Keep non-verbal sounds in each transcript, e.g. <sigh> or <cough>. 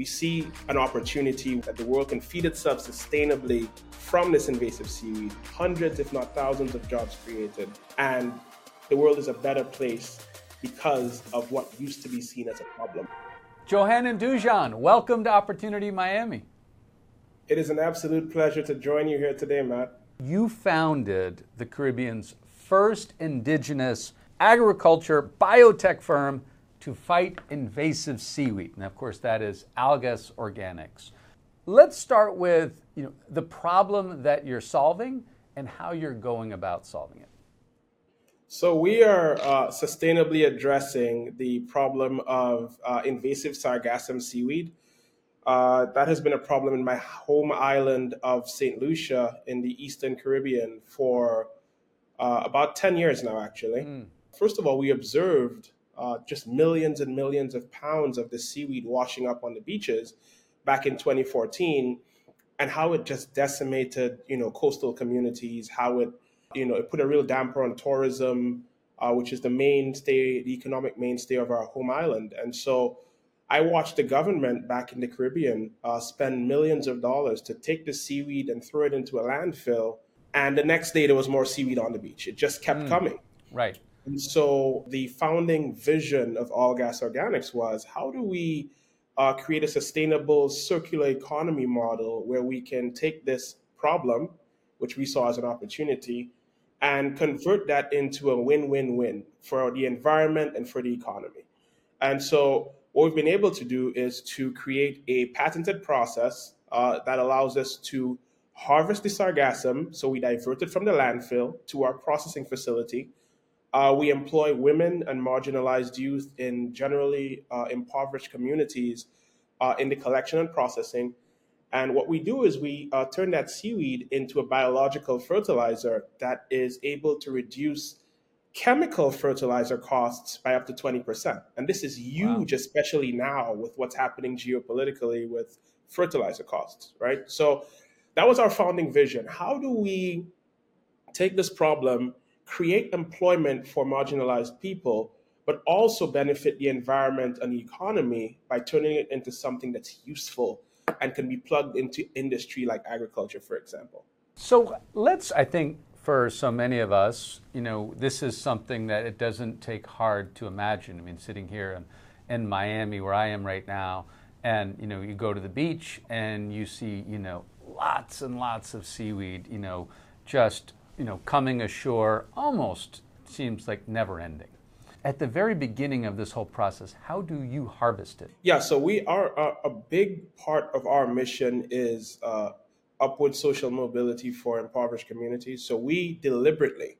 We see an opportunity that the world can feed itself sustainably from this invasive seaweed, hundreds, if not thousands, of jobs created, and the world is a better place because of what used to be seen as a problem. Johanan Dujon, welcome to Opportunity Miami. It is an absolute pleasure to join you here today, Matt. You founded the Caribbean's first indigenous agriculture biotech firm to fight invasive seaweed. And of course, that is Algas Organics. Let's start with you know, the problem that you're solving and how you're going about solving it. So, we are uh, sustainably addressing the problem of uh, invasive sargassum seaweed. Uh, that has been a problem in my home island of St. Lucia in the Eastern Caribbean for uh, about 10 years now, actually. Mm. First of all, we observed uh, just millions and millions of pounds of the seaweed washing up on the beaches back in 2014 and how it just decimated you know coastal communities how it you know it put a real damper on tourism uh, which is the mainstay the economic mainstay of our home island. And so i watched the government back in the caribbean uh, spend millions of dollars to take the seaweed and throw it into a landfill and the next day there was more seaweed on the beach. It just kept mm, coming. Right and so the founding vision of Algas Organics was how do we uh, create a sustainable circular economy model where we can take this problem, which we saw as an opportunity, and convert that into a win win win for the environment and for the economy. And so what we've been able to do is to create a patented process uh, that allows us to harvest the sargassum. So we divert it from the landfill to our processing facility uh, we employ women and marginalized youth in generally uh, impoverished communities uh, in the collection and processing. And what we do is we uh, turn that seaweed into a biological fertilizer that is able to reduce chemical fertilizer costs by up to 20%. And this is huge, wow. especially now with what's happening geopolitically with fertilizer costs, right? So that was our founding vision. How do we take this problem? Create employment for marginalized people, but also benefit the environment and the economy by turning it into something that's useful and can be plugged into industry like agriculture, for example. So let's, I think, for so many of us, you know, this is something that it doesn't take hard to imagine. I mean, sitting here in, in Miami, where I am right now, and you know, you go to the beach and you see, you know, lots and lots of seaweed, you know, just you know, coming ashore almost seems like never ending. At the very beginning of this whole process, how do you harvest it? Yeah, so we are a big part of our mission is uh, upward social mobility for impoverished communities. So we deliberately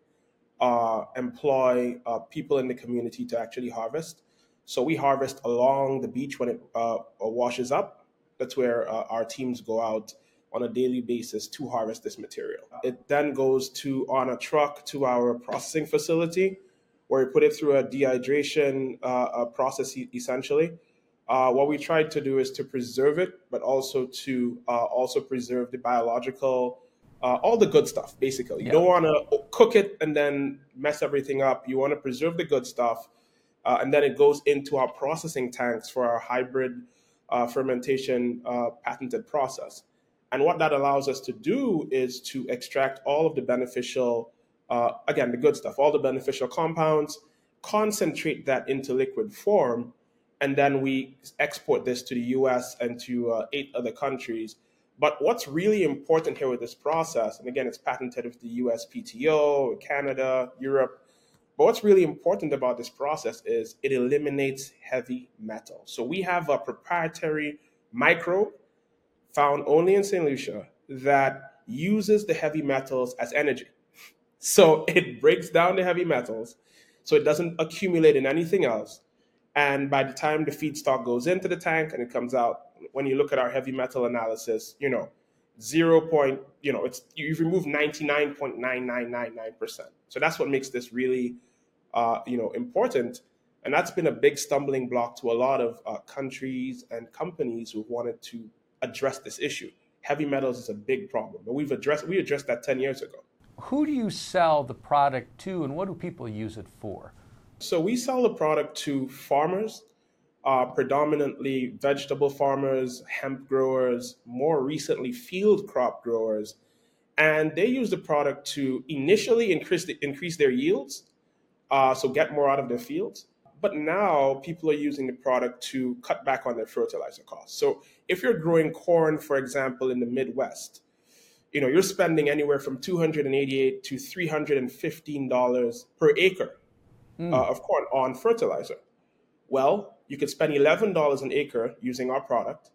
uh, employ uh, people in the community to actually harvest. So we harvest along the beach when it uh, washes up. That's where uh, our teams go out on a daily basis to harvest this material. It then goes to on a truck to our processing facility, where we put it through a dehydration uh, a process essentially. Uh, what we tried to do is to preserve it, but also to uh, also preserve the biological, uh, all the good stuff. Basically, you yeah. don't want to cook it and then mess everything up. You want to preserve the good stuff, uh, and then it goes into our processing tanks for our hybrid uh, fermentation patented process. And what that allows us to do is to extract all of the beneficial, uh, again, the good stuff, all the beneficial compounds, concentrate that into liquid form, and then we export this to the US and to uh, eight other countries. But what's really important here with this process, and again, it's patented with the USPTO, Canada, Europe. But what's really important about this process is it eliminates heavy metal. So we have a proprietary microbe found only in St. Lucia that uses the heavy metals as energy. <laughs> So it breaks down the heavy metals so it doesn't accumulate in anything else. And by the time the feedstock goes into the tank and it comes out, when you look at our heavy metal analysis, you know, zero point, you know, it's you've removed 99.9999%. So that's what makes this really, uh, you know, important. And that's been a big stumbling block to a lot of uh, countries and companies who wanted to address this issue. Heavy metals is a big problem, but we've addressed we addressed that 10 years ago. Who do you sell the product to and what do people use it for? So we sell the product to farmers, uh, predominantly vegetable farmers, hemp growers, more recently field crop growers, and they use the product to initially increase the, increase their yields, uh, so get more out of their fields. But now people are using the product to cut back on their fertilizer costs. So if you're growing corn, for example, in the Midwest, you know you're spending anywhere from 288 to 315 dollars per acre mm. uh, of corn on fertilizer. Well, you could spend $11 an acre using our product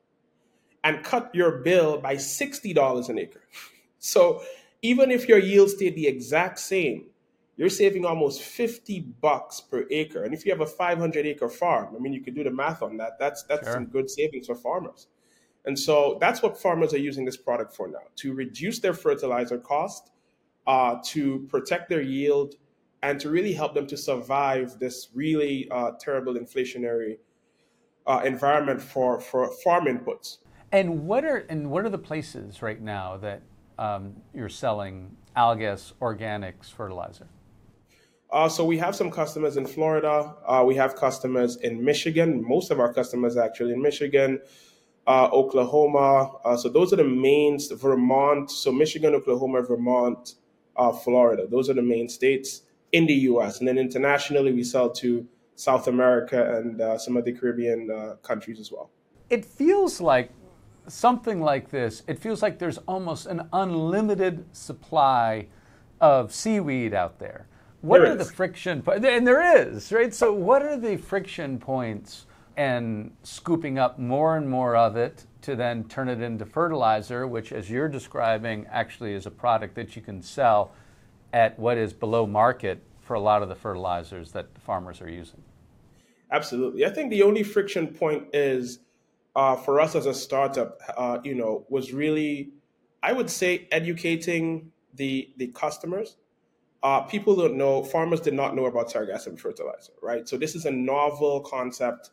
and cut your bill by $60 an acre. <laughs> So even if your yield stayed the exact same, you're saving almost 50 bucks per acre. And if you have a 500 acre farm, I mean, you could do the math on that. That's that's sure. some good savings for farmers. And so that's what farmers are using this product for now to reduce their fertilizer cost, uh, to protect their yield, and to really help them to survive this really uh, terrible inflationary uh, environment for, for farm inputs. And what are and what are the places right now that um, you're selling Algas Organics fertilizer? Uh, so we have some customers in Florida. Uh, we have customers in Michigan. Most of our customers actually in Michigan, uh, Oklahoma. Uh, so those are the main Vermont. So Michigan, Oklahoma, Vermont, uh, Florida. Those are the main states in the U.S. And then internationally, we sell to South America and uh, some of the Caribbean countries as well. It feels like something like this. It feels like there's almost an unlimited supply of seaweed out there. What there are is. the friction points? And there is, right? So, what are the friction points and scooping up more and more of it to then turn it into fertilizer, which, as you're describing, actually is a product that you can sell at what is below market for a lot of the fertilizers that farmers are using. Absolutely. I think the only friction point is uh, for us as a startup, uh, you know, was really, I would say, educating the the customers. Uh, people don't know, farmers did not know about sargassum fertilizer, right? So this is a novel concept.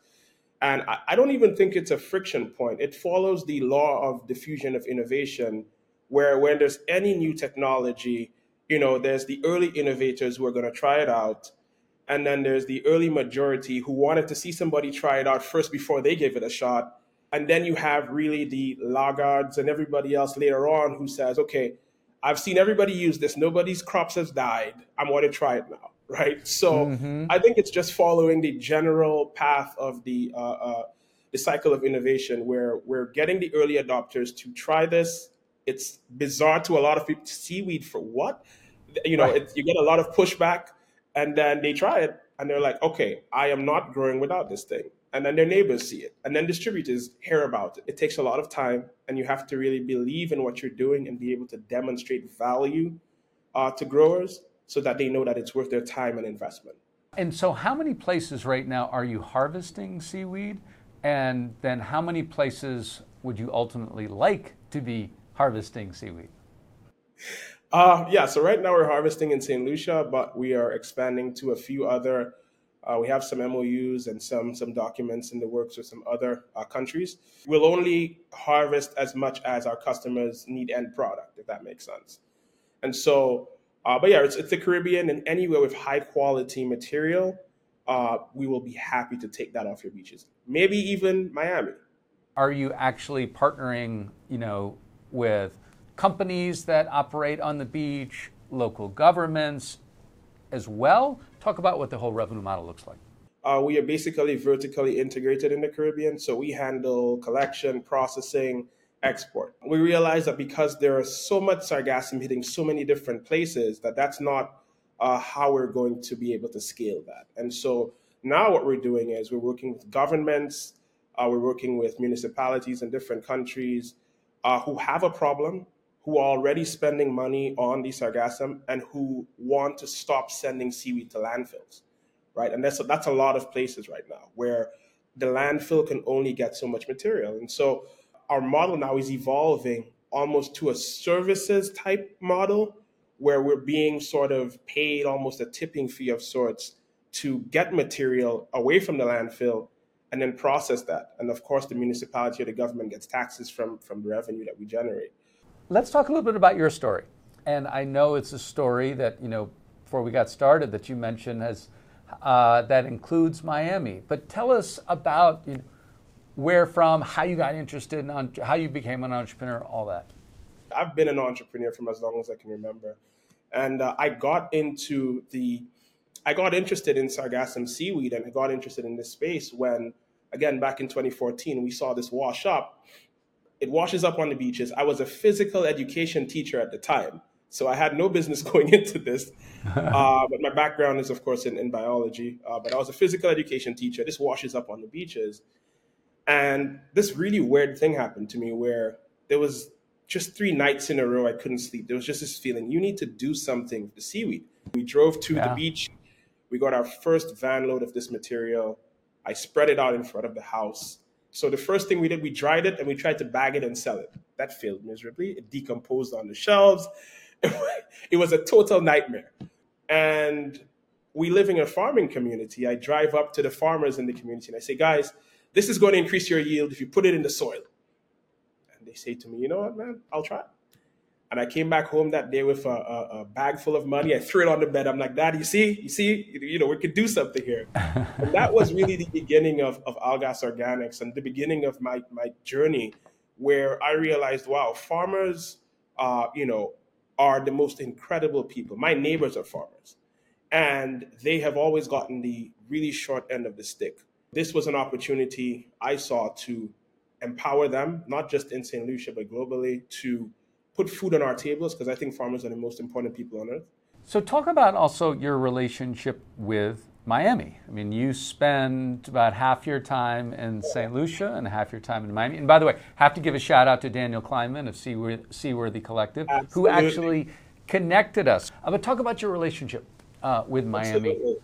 And I, I don't even think it's a friction point. It follows the law of diffusion of innovation, where when there's any new technology, you know, there's the early innovators who are going to try it out. And then there's the early majority who wanted to see somebody try it out first before they gave it a shot. And then you have really the laggards and everybody else later on who says, okay, I've seen everybody use this. Nobody's crops has died. I'm going to try it now. <laughs> Right. So mm-hmm. I think it's just following the general path of the, uh, uh, the cycle of innovation where we're getting the early adopters to try this. It's bizarre to a lot of people. Seaweed for what? You know, right. it, you get a lot of pushback and then they try it and they're like, okay, I am not growing without this thing. And then their neighbors see it. And then distributors hear about it. It takes a lot of time and you have to really believe in what you're doing and be able to demonstrate value uh, to growers so that they know that it's worth their time and investment. And so, how many places right now are you harvesting seaweed? And then, how many places would you ultimately like to be harvesting seaweed? Uh, yeah, so right now we're harvesting in St. Lucia, but we are expanding to a few other. Uh, we have some MOUs and some some documents in the works with some other uh, countries. We'll only harvest as much as our customers need end product, if that makes sense. And so, uh, but yeah, it's, it's the Caribbean and anywhere with high quality material, uh, we will be happy to take that off your beaches. Maybe even Miami. Are you actually partnering, you know, with companies that operate on the beach, local governments as well. Talk about what the whole revenue model looks like. Uh, we are basically vertically integrated in the Caribbean, so we handle collection, processing, export. We realize that because there is so much sargassum hitting so many different places, that that's not uh, how we're going to be able to scale that. And so now what we're doing is we're working with governments, uh, we're working with municipalities in different countries uh, who have a problem who are already spending money on the sargassum and who want to stop sending seaweed to landfills, right? And that's a, that's a lot of places right now where the landfill can only get so much material. And so our model now is evolving almost to a services type model where we're being sort of paid almost a tipping fee of sorts to get material away from the landfill and then process that. And of course, the municipality or the government gets taxes from, from the revenue that we generate. Let's talk a little bit about your story. And I know it's a story that, you know, before we got started that you mentioned has uh, that includes Miami. But tell us about you know, where from, how you got interested in, how you became an entrepreneur, all that. I've been an entrepreneur from as long as I can remember, and uh, I got into the, I got interested in sargassum seaweed, and I got interested in this space when, again, back in 2014, we saw this wash up. It washes up on the beaches. I was a physical education teacher at the time, so I had no business <laughs> going into this. <laughs> uh, but my background is, of course, in, in biology. Uh, but I was a physical education teacher. This washes up on the beaches. And this really weird thing happened to me where there was just three nights in a row I couldn't sleep. There was just this feeling you need to do something with the seaweed. We drove to yeah. the beach. We got our first van load of this material. I spread it out in front of the house. So the first thing we did, we dried it and we tried to bag it and sell it. That failed miserably. It decomposed on the shelves. <laughs> it was a total nightmare. And we live in a farming community. I drive up to the farmers in the community and I say, guys, this is going to increase your yield if you put it in the soil. And they say to me, you know what, man, I'll try. And I came back home that day with a, a, a, bag full of money. I threw it on the bed. I'm like, Dad, you see, you see, you know, we could do something here. <laughs> and that was really the beginning of, of Algas Organics and the beginning of my, my journey where I realized, wow, farmers, uh, you know, are the most incredible people. My neighbors are farmers, and they have always gotten the really short end of the stick. This was an opportunity I saw to empower them, not just in St. Lucia, but globally, to put food on our tables because I think farmers are the most important people on earth. So, talk about also your relationship with Miami. I mean, you spend about half your time in St. Lucia and half your time in Miami. And by the way, have to give a shout out to Daniel Kleinman of Seaworthy, Seaworthy Collective, Absolutely. who actually connected us. Uh, but talk about your relationship uh, with Miami. Absolutely.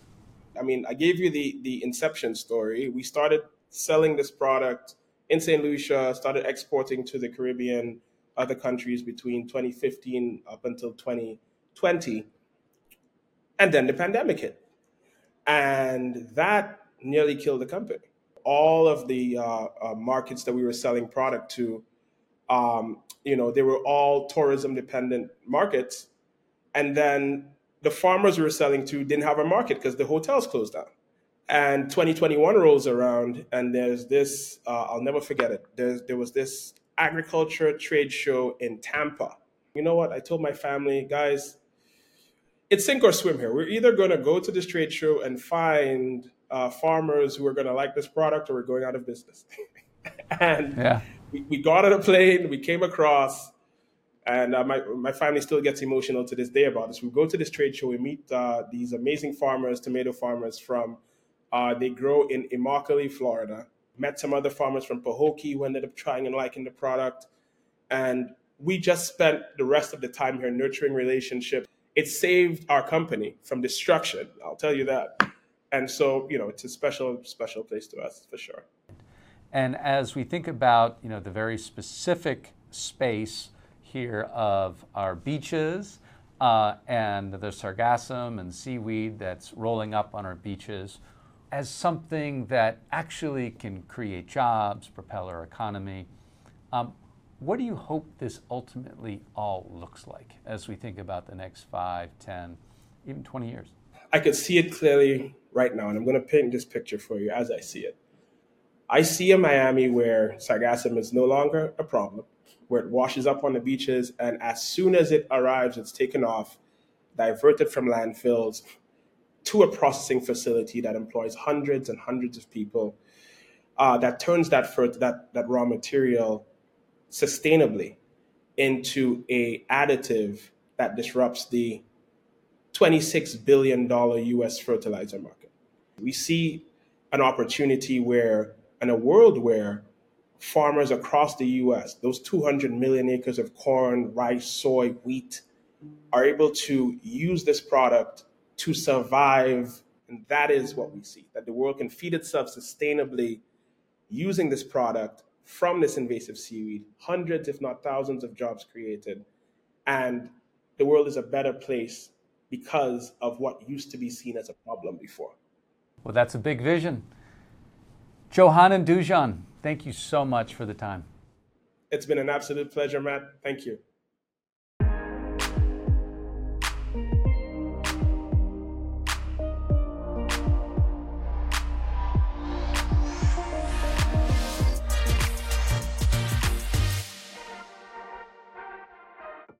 I mean, I gave you the the inception story. We started selling this product in St. Lucia, started exporting to the Caribbean, other countries between 2015 up until 2020. And then the pandemic hit and that nearly killed the company. All of the uh, uh, markets that we were selling product to, um, you know, they were all tourism dependent markets, and then the farmers we were selling to didn't have a market because the hotels closed down. And 2021 rolls around, and there's this, uh, I'll never forget it. There's, there was this agriculture trade show in Tampa. You know what? I told my family, guys, it's sink or swim here. We're either going to go to this trade show and find uh, farmers who are going to like this product, or we're going out of business. <laughs> and yeah. we, we got on a plane, we came across, and uh, my, my family still gets emotional to this day about this. We go to this trade show, we meet uh, these amazing farmers, tomato farmers from, uh, they grow in Immokalee, Florida. Met some other farmers from Pahokee who ended up trying and liking the product. And we just spent the rest of the time here nurturing relationships it saved our company from destruction. I'll tell you that. And so, you know, it's a special, special place to us for sure. And as we think about, you know, the very specific space here of our beaches uh, and the sargassum and seaweed that's rolling up on our beaches, as something that actually can create jobs, propel our economy. Um, what do you hope this ultimately all looks like as we think about the next five, ten, even 20 years? I could see it clearly right now, and I'm going to paint this picture for you as I see it. I see a Miami where sargassum is no longer a problem, where it washes up on the beaches, and as soon as it arrives, it's taken off, diverted from landfills to a processing facility that employs hundreds and hundreds of people, uh, that turns that, that, that raw material sustainably into a additive that disrupts the 26 billion dollar US fertilizer market. We see an opportunity where in a world where farmers across the US, those 200 million acres of corn, rice, soy, wheat are able to use this product to survive and that is what we see that the world can feed itself sustainably using this product from this invasive seaweed, hundreds, if not thousands, of jobs created. And the world is a better place because of what used to be seen as a problem before. Well, that's a big vision. Johanan Dujon, thank you so much for the time. It's been an absolute pleasure, Matt. Thank you.